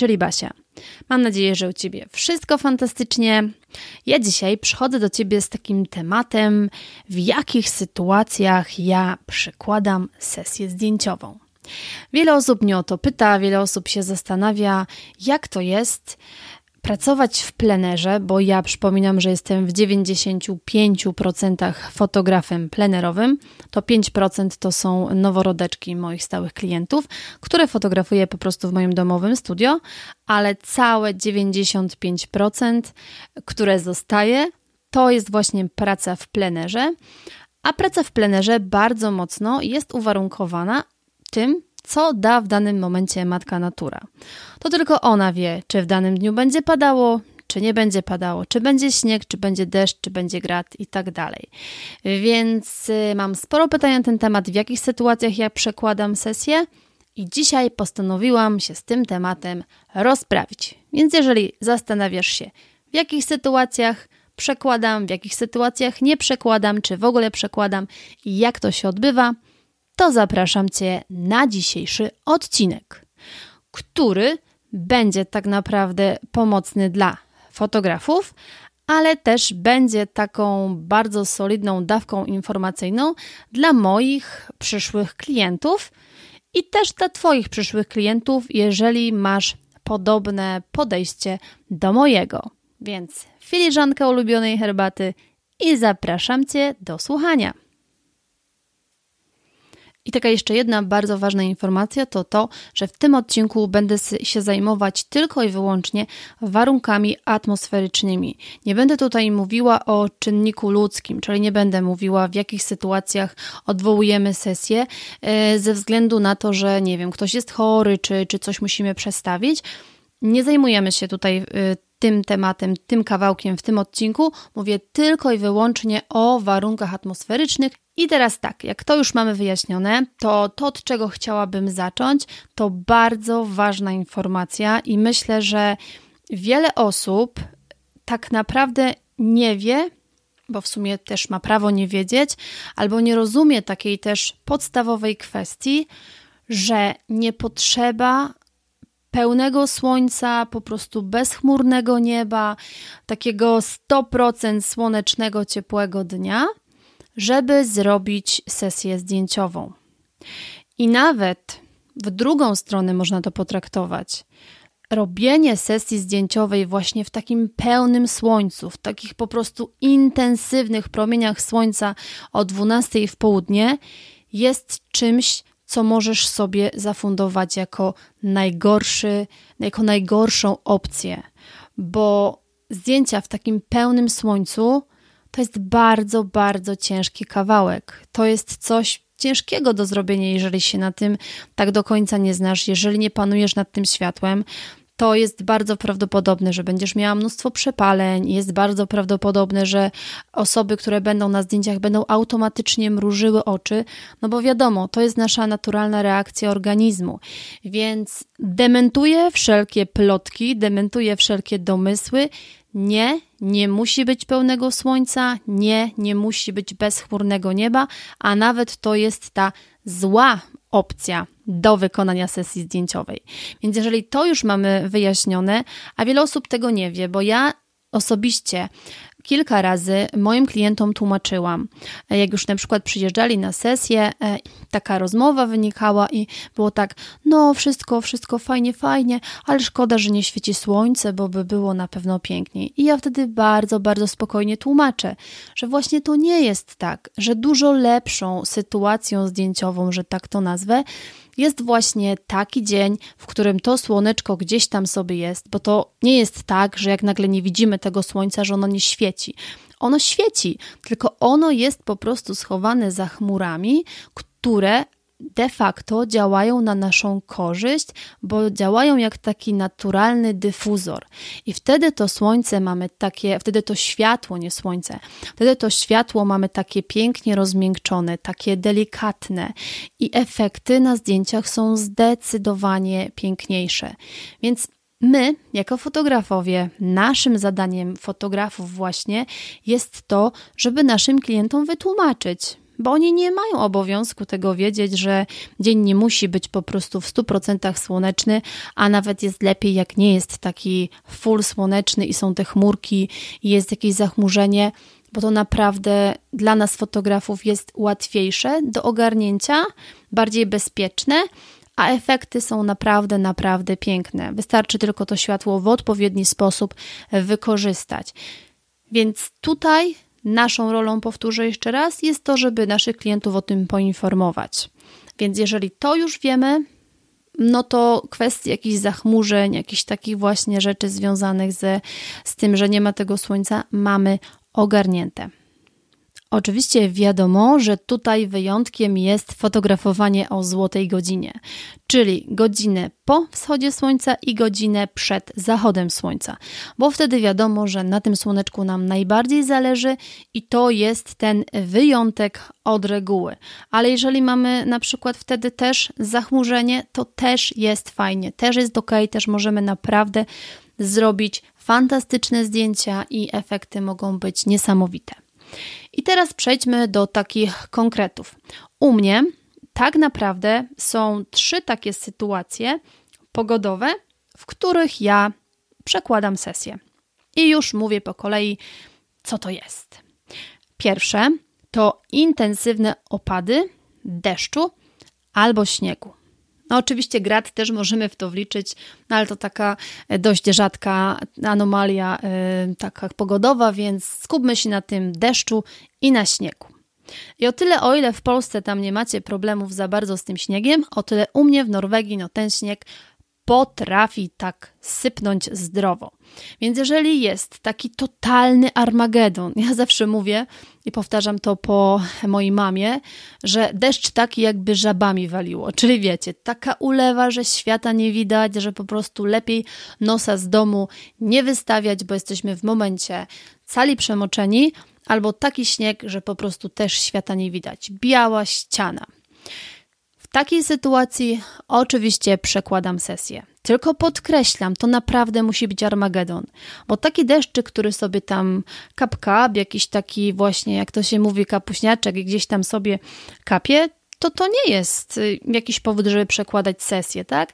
czyli Basia. Mam nadzieję, że u Ciebie wszystko fantastycznie. Ja dzisiaj przychodzę do Ciebie z takim tematem, w jakich sytuacjach ja przykładam sesję zdjęciową. Wiele osób mnie o to pyta, wiele osób się zastanawia, jak to jest pracować w plenerze, bo ja przypominam, że jestem w 95% fotografem plenerowym, to 5% to są noworodeczki moich stałych klientów, które fotografuję po prostu w moim domowym studio, ale całe 95%, które zostaje, to jest właśnie praca w plenerze. A praca w plenerze bardzo mocno jest uwarunkowana tym, co da w danym momencie matka natura. To tylko ona wie, czy w danym dniu będzie padało, czy nie będzie padało, czy będzie śnieg, czy będzie deszcz, czy będzie grad i tak dalej. Więc y, mam sporo pytań na ten temat, w jakich sytuacjach ja przekładam sesję i dzisiaj postanowiłam się z tym tematem rozprawić. Więc jeżeli zastanawiasz się, w jakich sytuacjach przekładam, w jakich sytuacjach nie przekładam, czy w ogóle przekładam i jak to się odbywa, to zapraszam Cię na dzisiejszy odcinek, który będzie tak naprawdę pomocny dla fotografów, ale też będzie taką bardzo solidną dawką informacyjną dla moich przyszłych klientów i też dla Twoich przyszłych klientów, jeżeli masz podobne podejście do mojego. Więc filiżankę ulubionej herbaty i zapraszam Cię do słuchania. I taka jeszcze jedna bardzo ważna informacja to to, że w tym odcinku będę się zajmować tylko i wyłącznie warunkami atmosferycznymi. Nie będę tutaj mówiła o czynniku ludzkim, czyli nie będę mówiła w jakich sytuacjach odwołujemy sesję e, ze względu na to, że nie wiem, ktoś jest chory, czy, czy coś musimy przestawić. Nie zajmujemy się tutaj e, tym tematem, tym kawałkiem w tym odcinku. Mówię tylko i wyłącznie o warunkach atmosferycznych i teraz tak, jak to już mamy wyjaśnione, to to, od czego chciałabym zacząć, to bardzo ważna informacja i myślę, że wiele osób tak naprawdę nie wie, bo w sumie też ma prawo nie wiedzieć, albo nie rozumie takiej też podstawowej kwestii, że nie potrzeba pełnego słońca, po prostu bezchmurnego nieba, takiego 100% słonecznego, ciepłego dnia – żeby zrobić sesję zdjęciową. I nawet w drugą stronę można to potraktować. Robienie sesji zdjęciowej właśnie w takim pełnym słońcu, w takich po prostu intensywnych promieniach słońca o 12 w południe jest czymś, co możesz sobie zafundować jako najgorszy, jako najgorszą opcję, bo zdjęcia w takim pełnym słońcu to jest bardzo, bardzo ciężki kawałek. To jest coś ciężkiego do zrobienia, jeżeli się na tym tak do końca nie znasz, jeżeli nie panujesz nad tym światłem. To jest bardzo prawdopodobne, że będziesz miała mnóstwo przepaleń. Jest bardzo prawdopodobne, że osoby, które będą na zdjęciach, będą automatycznie mrużyły oczy, no bo wiadomo, to jest nasza naturalna reakcja organizmu. Więc dementuję wszelkie plotki, dementuję wszelkie domysły. Nie, nie musi być pełnego słońca, nie, nie musi być bezchmurnego nieba, a nawet to jest ta zła opcja do wykonania sesji zdjęciowej. Więc jeżeli to już mamy wyjaśnione, a wiele osób tego nie wie, bo ja osobiście kilka razy moim klientom tłumaczyłam. Jak już na przykład przyjeżdżali na sesję, e, taka rozmowa wynikała i było tak, no wszystko, wszystko fajnie, fajnie, ale szkoda, że nie świeci słońce, bo by było na pewno piękniej. I ja wtedy bardzo, bardzo spokojnie tłumaczę, że właśnie to nie jest tak, że dużo lepszą sytuacją zdjęciową, że tak to nazwę, jest właśnie taki dzień, w którym to słoneczko gdzieś tam sobie jest, bo to nie jest tak, że jak nagle nie widzimy tego słońca, że ono nie świeci. Ono świeci, tylko ono jest po prostu schowane za chmurami, które de facto działają na naszą korzyść, bo działają jak taki naturalny dyfuzor. I wtedy to słońce mamy takie, wtedy to światło, nie słońce, wtedy to światło mamy takie pięknie rozmiękczone, takie delikatne i efekty na zdjęciach są zdecydowanie piękniejsze. Więc My, jako fotografowie, naszym zadaniem fotografów właśnie jest to, żeby naszym klientom wytłumaczyć, bo oni nie mają obowiązku tego wiedzieć, że dzień nie musi być po prostu w 100% słoneczny, a nawet jest lepiej, jak nie jest taki full słoneczny i są te chmurki i jest jakieś zachmurzenie, bo to naprawdę dla nas fotografów jest łatwiejsze do ogarnięcia, bardziej bezpieczne a efekty są naprawdę, naprawdę piękne. Wystarczy tylko to światło w odpowiedni sposób wykorzystać. Więc tutaj Naszą rolą, powtórzę jeszcze raz, jest to, żeby naszych klientów o tym poinformować. Więc jeżeli to już wiemy, no to kwestie jakichś zachmurzeń, jakichś takich właśnie rzeczy związanych ze, z tym, że nie ma tego słońca, mamy ogarnięte. Oczywiście wiadomo, że tutaj wyjątkiem jest fotografowanie o złotej godzinie, czyli godzinę po wschodzie słońca i godzinę przed zachodem słońca, bo wtedy wiadomo, że na tym słoneczku nam najbardziej zależy i to jest ten wyjątek od reguły. Ale jeżeli mamy na przykład wtedy też zachmurzenie, to też jest fajnie, też jest ok, też możemy naprawdę zrobić fantastyczne zdjęcia i efekty mogą być niesamowite. I teraz przejdźmy do takich konkretów. U mnie tak naprawdę są trzy takie sytuacje pogodowe, w których ja przekładam sesję. I już mówię po kolei, co to jest. Pierwsze to intensywne opady deszczu albo śniegu. No oczywiście grad też możemy w to wliczyć, no ale to taka e, dość rzadka anomalia yy, taka pogodowa, więc skupmy się na tym deszczu i na śniegu. I o tyle, o ile w Polsce tam nie macie problemów za bardzo z tym śniegiem, o tyle u mnie w Norwegii no ten śnieg potrafi tak sypnąć zdrowo. Więc jeżeli jest taki totalny Armagedon, ja zawsze mówię i powtarzam to po mojej mamie, że deszcz taki jakby żabami waliło. Czyli wiecie, taka ulewa, że świata nie widać, że po prostu lepiej nosa z domu nie wystawiać, bo jesteśmy w momencie cali przemoczeni, albo taki śnieg, że po prostu też świata nie widać. Biała ściana. W takiej sytuacji oczywiście przekładam sesję. Tylko podkreślam, to naprawdę musi być Armagedon, bo taki deszczyk, który sobie tam kap-kap, jakiś taki właśnie, jak to się mówi, kapuśniaczek gdzieś tam sobie kapie, to to nie jest y, jakiś powód, żeby przekładać sesję, tak?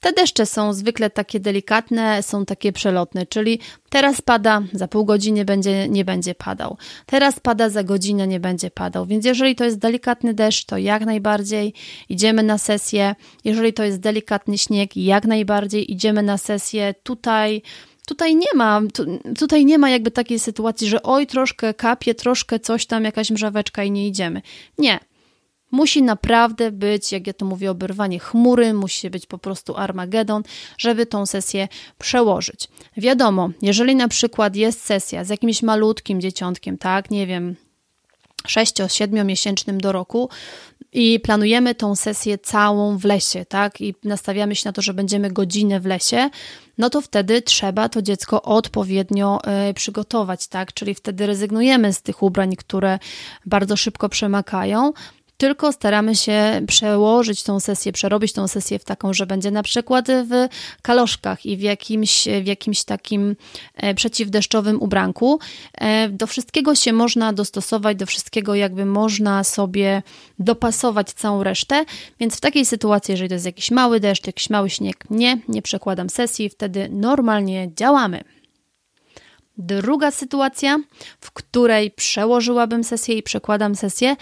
Te deszcze są zwykle takie delikatne, są takie przelotne, czyli teraz pada, za pół godziny będzie, nie będzie padał. Teraz pada, za godzinę nie będzie padał. Więc jeżeli to jest delikatny deszcz, to jak najbardziej idziemy na sesję. Jeżeli to jest delikatny śnieg, jak najbardziej idziemy na sesję. Tutaj tutaj nie ma, tutaj nie ma jakby takiej sytuacji, że oj, troszkę kapie, troszkę coś tam, jakaś mrzaweczka i nie idziemy. Nie. Musi naprawdę być, jak ja to mówię, oberwanie chmury, musi być po prostu Armagedon, żeby tą sesję przełożyć. Wiadomo, jeżeli na przykład jest sesja z jakimś malutkim dzieciątkiem, tak, nie wiem, 6-7 miesięcznym do roku i planujemy tą sesję całą w lesie, tak? I nastawiamy się na to, że będziemy godzinę w lesie, no to wtedy trzeba to dziecko odpowiednio y, przygotować, tak? Czyli wtedy rezygnujemy z tych ubrań, które bardzo szybko przemakają, tylko staramy się przełożyć tą sesję, przerobić tą sesję w taką, że będzie na przykład w kaloszkach i w jakimś, w jakimś takim e, przeciwdeszczowym ubranku. E, do wszystkiego się można dostosować, do wszystkiego jakby można sobie dopasować całą resztę, więc w takiej sytuacji, jeżeli to jest jakiś mały deszcz, jakiś mały śnieg, nie, nie przekładam sesji, wtedy normalnie działamy. Druga sytuacja, w której przełożyłabym sesję i przekładam sesję,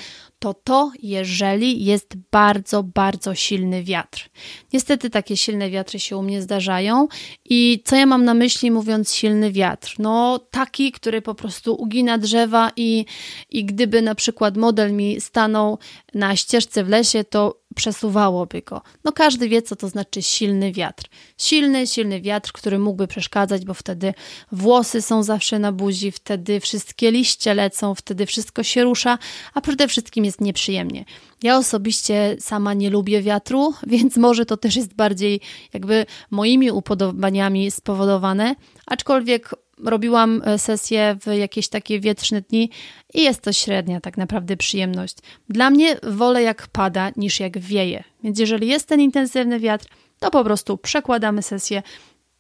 to to, jeżeli jest bardzo, bardzo silny wiatr. Niestety takie silne wiatry się u mnie zdarzają i co ja mam na myśli mówiąc silny wiatr? No taki, który po prostu ugina drzewa i, i gdyby na przykład model mi stanął na ścieżce w lesie, to przesuwałoby go. No każdy wie, co to znaczy silny wiatr. Silny, silny wiatr, który mógłby przeszkadzać, bo wtedy włosy są zawsze na buzi, wtedy wszystkie liście lecą, wtedy wszystko się rusza, a przede wszystkim jest nieprzyjemnie. Ja osobiście sama nie lubię wiatru, więc może to też jest bardziej jakby moimi upodobaniami spowodowane, aczkolwiek robiłam e, sesję w jakieś takie wietrzne dni i jest to średnia tak naprawdę przyjemność. Dla mnie wolę jak pada niż jak wieje, więc jeżeli jest ten intensywny wiatr, to po prostu przekładamy sesję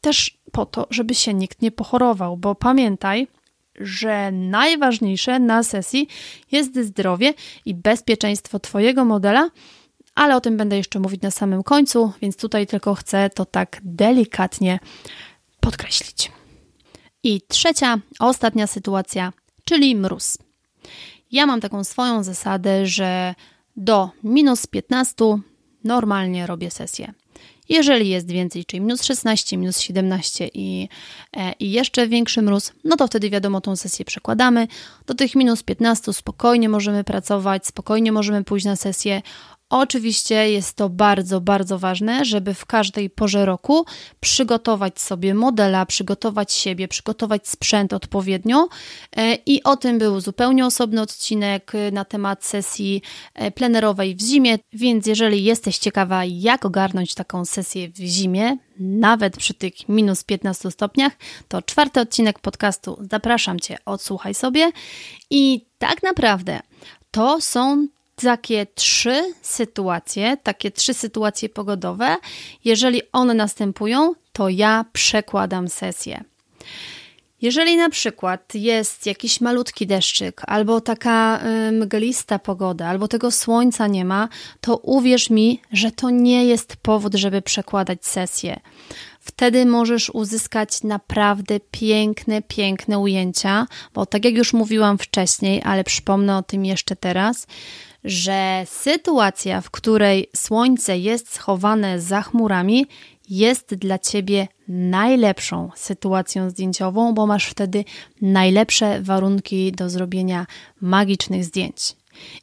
też po to, żeby się nikt nie pochorował, bo pamiętaj, że najważniejsze na sesji jest zdrowie i bezpieczeństwo Twojego modela, ale o tym będę jeszcze mówić na samym końcu, więc tutaj tylko chcę to tak delikatnie podkreślić. I trzecia, ostatnia sytuacja, czyli mróz. Ja mam taką swoją zasadę, że do minus 15 normalnie robię sesję. Jeżeli jest więcej, czyli minus 16, minus 17 i, e, i jeszcze większy mróz, no to wtedy wiadomo, tą sesję przekładamy. Do tych minus 15 spokojnie możemy pracować, spokojnie możemy pójść na sesję. Oczywiście jest to bardzo, bardzo ważne, żeby w każdej porze roku przygotować sobie modela, przygotować siebie, przygotować sprzęt odpowiednio. E, I o tym był zupełnie osobny odcinek na temat sesji e, plenerowej w zimie. Więc jeżeli jesteś ciekawa, jak ogarnąć taką sesję w zimie, nawet przy tych minus 15 stopniach, to czwarty odcinek podcastu zapraszam Cię, odsłuchaj sobie. I tak naprawdę to są takie trzy sytuacje, takie trzy sytuacje pogodowe. Jeżeli one następują, to ja przekładam sesję. Jeżeli na przykład jest jakiś malutki deszczyk, albo taka mglista pogoda, albo tego słońca nie ma, to uwierz mi, że to nie jest powód, żeby przekładać sesję. Wtedy możesz uzyskać naprawdę piękne, piękne ujęcia, bo tak jak już mówiłam wcześniej, ale przypomnę o tym jeszcze teraz, że sytuacja, w której słońce jest schowane za chmurami, jest dla ciebie najlepszą sytuacją zdjęciową, bo masz wtedy najlepsze warunki do zrobienia magicznych zdjęć.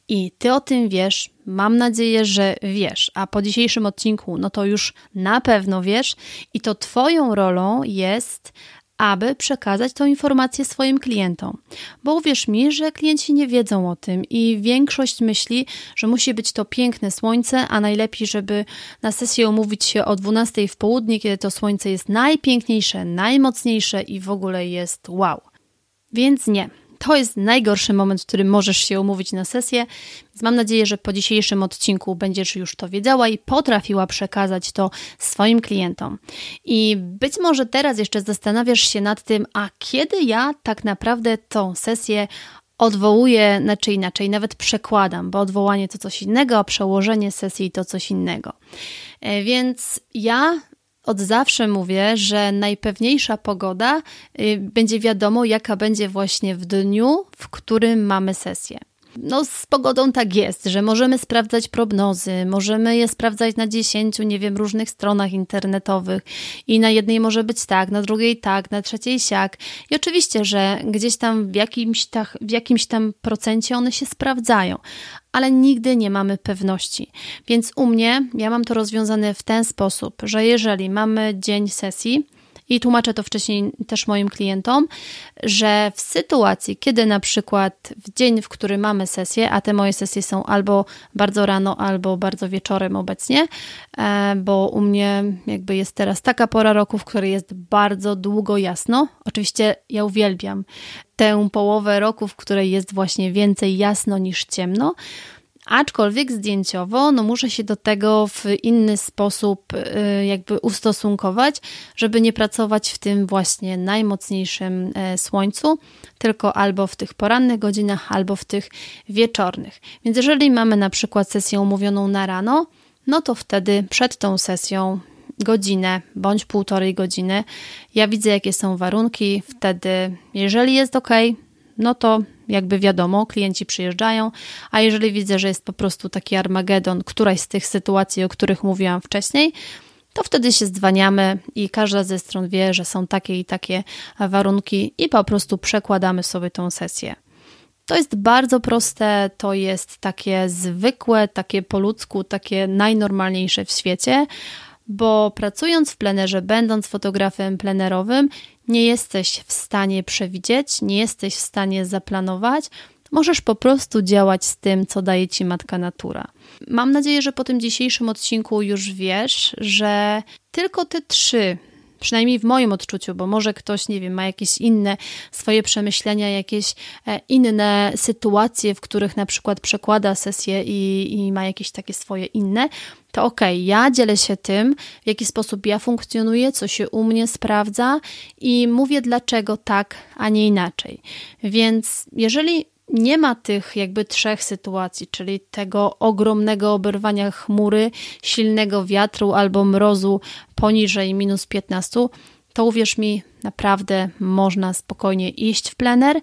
I ty o tym wiesz, mam nadzieję, że wiesz, a po dzisiejszym odcinku, no to już na pewno wiesz, i to Twoją rolą jest, aby przekazać tą informację swoim klientom. Bo uwierz mi, że klienci nie wiedzą o tym i większość myśli, że musi być to piękne słońce, a najlepiej, żeby na sesję umówić się o 12 w południe, kiedy to słońce jest najpiękniejsze, najmocniejsze i w ogóle jest wow. Więc nie, to jest najgorszy moment, w którym możesz się umówić na sesję. Więc mam nadzieję, że po dzisiejszym odcinku będziesz już to wiedziała i potrafiła przekazać to swoim klientom. I być może teraz jeszcze zastanawiasz się nad tym, a kiedy ja tak naprawdę tą sesję odwołuję, znaczy inaczej, nawet przekładam, bo odwołanie to coś innego, a przełożenie sesji to coś innego. E, więc ja od zawsze mówię, że najpewniejsza pogoda y, będzie wiadomo, jaka będzie właśnie w dniu, w którym mamy sesję. No, z pogodą tak jest, że możemy sprawdzać prognozy, możemy je sprawdzać na dziesięciu, nie wiem, różnych stronach internetowych i na jednej może być tak, na drugiej tak, na trzeciej siak. I oczywiście, że gdzieś tam w jakimś, tak, w jakimś tam procencie one się sprawdzają, ale nigdy nie mamy pewności. Więc u mnie ja mam to rozwiązane w ten sposób, że jeżeli mamy dzień sesji, i tłumaczę to wcześniej też moim klientom, że w sytuacji, kiedy na przykład w dzień, w który mamy sesję, a te moje sesje są albo bardzo rano, albo bardzo wieczorem obecnie, e, bo u mnie jakby jest teraz taka pora roku, w której jest bardzo długo jasno. Oczywiście ja uwielbiam tę połowę roku, w której jest właśnie więcej jasno niż ciemno. Aczkolwiek zdjęciowo, no muszę się do tego w inny sposób y, jakby ustosunkować, żeby nie pracować w tym właśnie najmocniejszym e, słońcu, tylko albo w tych porannych godzinach, albo w tych wieczornych. Więc jeżeli mamy na przykład sesję umówioną na rano, no to wtedy przed tą sesją godzinę bądź półtorej godziny. Ja widzę, jakie są warunki, wtedy, jeżeli jest ok, no to jakby wiadomo, klienci przyjeżdżają, a jeżeli widzę, że jest po prostu taki Armagedon, któraś z tych sytuacji, o których mówiłam wcześniej, to wtedy się zdwaniamy i każda ze stron wie, że są takie i takie warunki i po prostu przekładamy sobie tą sesję. To jest bardzo proste, to jest takie zwykłe, takie po ludzku, takie najnormalniejsze w świecie, bo pracując w plenerze, będąc fotografem plenerowym, nie jesteś w stanie przewidzieć, nie jesteś w stanie zaplanować, możesz po prostu działać z tym, co daje ci matka natura. Mam nadzieję, że po tym dzisiejszym odcinku już wiesz, że tylko te trzy przynajmniej w moim odczuciu, bo może ktoś, nie wiem, ma jakieś inne swoje przemyślenia, jakieś e, inne sytuacje, w których na przykład przekłada sesję i, i ma jakieś takie swoje inne, to okej, okay, ja dzielę się tym, w jaki sposób ja funkcjonuję, co się u mnie sprawdza i mówię dlaczego tak, a nie inaczej. Więc jeżeli nie ma tych jakby trzech sytuacji, czyli tego ogromnego oberwania chmury, silnego wiatru albo mrozu poniżej minus 15, to uwierz mi, naprawdę można spokojnie iść w plener.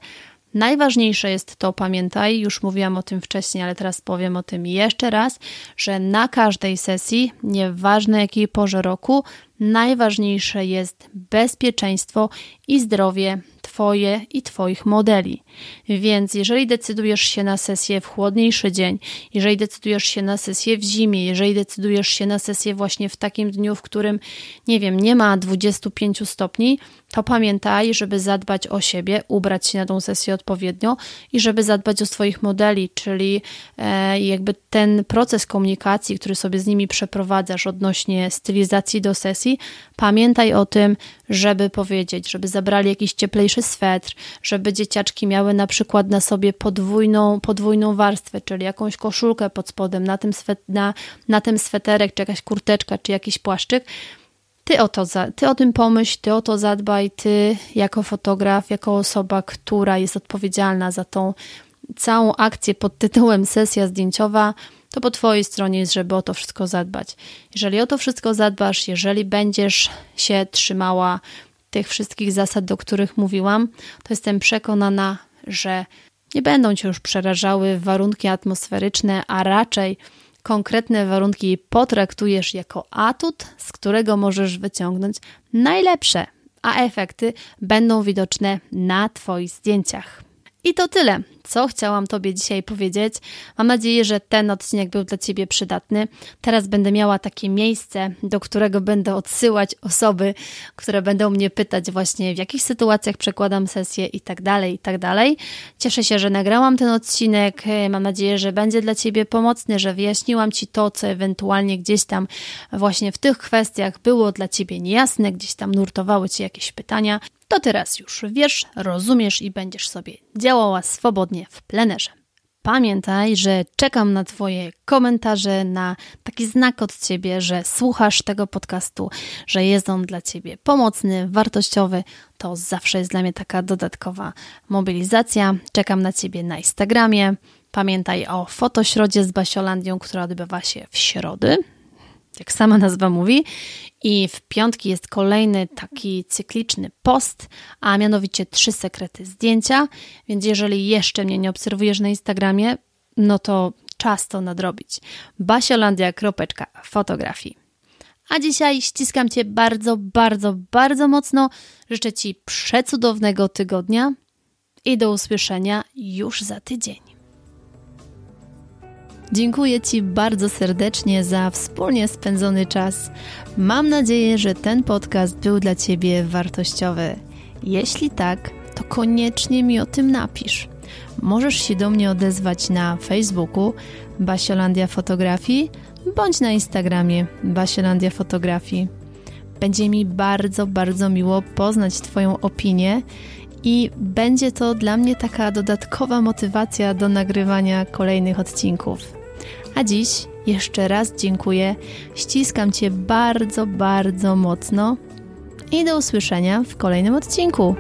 Najważniejsze jest to, pamiętaj, już mówiłam o tym wcześniej, ale teraz powiem o tym jeszcze raz, że na każdej sesji, nieważne jakiej porze roku, najważniejsze jest bezpieczeństwo i zdrowie Twoje i Twoich modeli. Więc jeżeli decydujesz się na sesję w chłodniejszy dzień, jeżeli decydujesz się na sesję w zimie, jeżeli decydujesz się na sesję właśnie w takim dniu, w którym, nie wiem, nie ma 25 stopni, to pamiętaj, żeby zadbać o siebie, ubrać się na tą sesję odpowiednio i żeby zadbać o swoich modeli, czyli e, jakby ten proces komunikacji, który sobie z nimi przeprowadzasz odnośnie stylizacji do sesji, pamiętaj o tym, żeby powiedzieć, żeby zabrali jakiś cieplejszy swetr, żeby dzieciaczki miały na przykład na sobie podwójną, podwójną warstwę, czyli jakąś koszulkę pod spodem, na tym, swet, na, na tym sweterek, czy jakaś kurteczka, czy jakiś płaszczyk. Ty o, to, ty o tym pomyśl, ty o to zadbaj, ty jako fotograf, jako osoba, która jest odpowiedzialna za tą całą akcję pod tytułem sesja zdjęciowa, to po Twojej stronie jest, żeby o to wszystko zadbać. Jeżeli o to wszystko zadbasz, jeżeli będziesz się trzymała tych wszystkich zasad, do których mówiłam, to jestem przekonana, że nie będą Cię już przerażały warunki atmosferyczne, a raczej konkretne warunki potraktujesz jako atut, z którego możesz wyciągnąć najlepsze, a efekty będą widoczne na Twoich zdjęciach. I to tyle, co chciałam Tobie dzisiaj powiedzieć. Mam nadzieję, że ten odcinek był dla Ciebie przydatny. Teraz będę miała takie miejsce, do którego będę odsyłać osoby, które będą mnie pytać właśnie w jakich sytuacjach przekładam sesję i tak dalej, i tak dalej. Cieszę się, że nagrałam ten odcinek. Mam nadzieję, że będzie dla Ciebie pomocny, że wyjaśniłam Ci to, co ewentualnie gdzieś tam właśnie w tych kwestiach było dla Ciebie niejasne, gdzieś tam nurtowały Ci jakieś pytania to teraz już wiesz, rozumiesz i będziesz sobie działała swobodnie w plenerze. Pamiętaj, że czekam na Twoje komentarze, na taki znak od Ciebie, że słuchasz tego podcastu, że jest on dla Ciebie pomocny, wartościowy. To zawsze jest dla mnie taka dodatkowa mobilizacja. Czekam na Ciebie na Instagramie. Pamiętaj o fotośrodzie z Basiolandią, która odbywa się w środy, jak sama nazwa mówi. I w piątki jest kolejny taki cykliczny post, a mianowicie trzy sekrety zdjęcia. Więc jeżeli jeszcze mnie nie obserwujesz na Instagramie, no to czas to nadrobić. basiolandia.fotografii. A dzisiaj ściskam Cię bardzo, bardzo, bardzo mocno. Życzę Ci przecudownego tygodnia i do usłyszenia już za tydzień. Dziękuję Ci bardzo serdecznie za wspólnie spędzony czas. Mam nadzieję, że ten podcast był dla Ciebie wartościowy. Jeśli tak, to koniecznie mi o tym napisz. Możesz się do mnie odezwać na Facebooku Basiolandia Fotografii bądź na Instagramie Basiolandia Fotografii. Będzie mi bardzo, bardzo miło poznać Twoją opinię i będzie to dla mnie taka dodatkowa motywacja do nagrywania kolejnych odcinków. A dziś jeszcze raz dziękuję, ściskam Cię bardzo, bardzo mocno i do usłyszenia w kolejnym odcinku.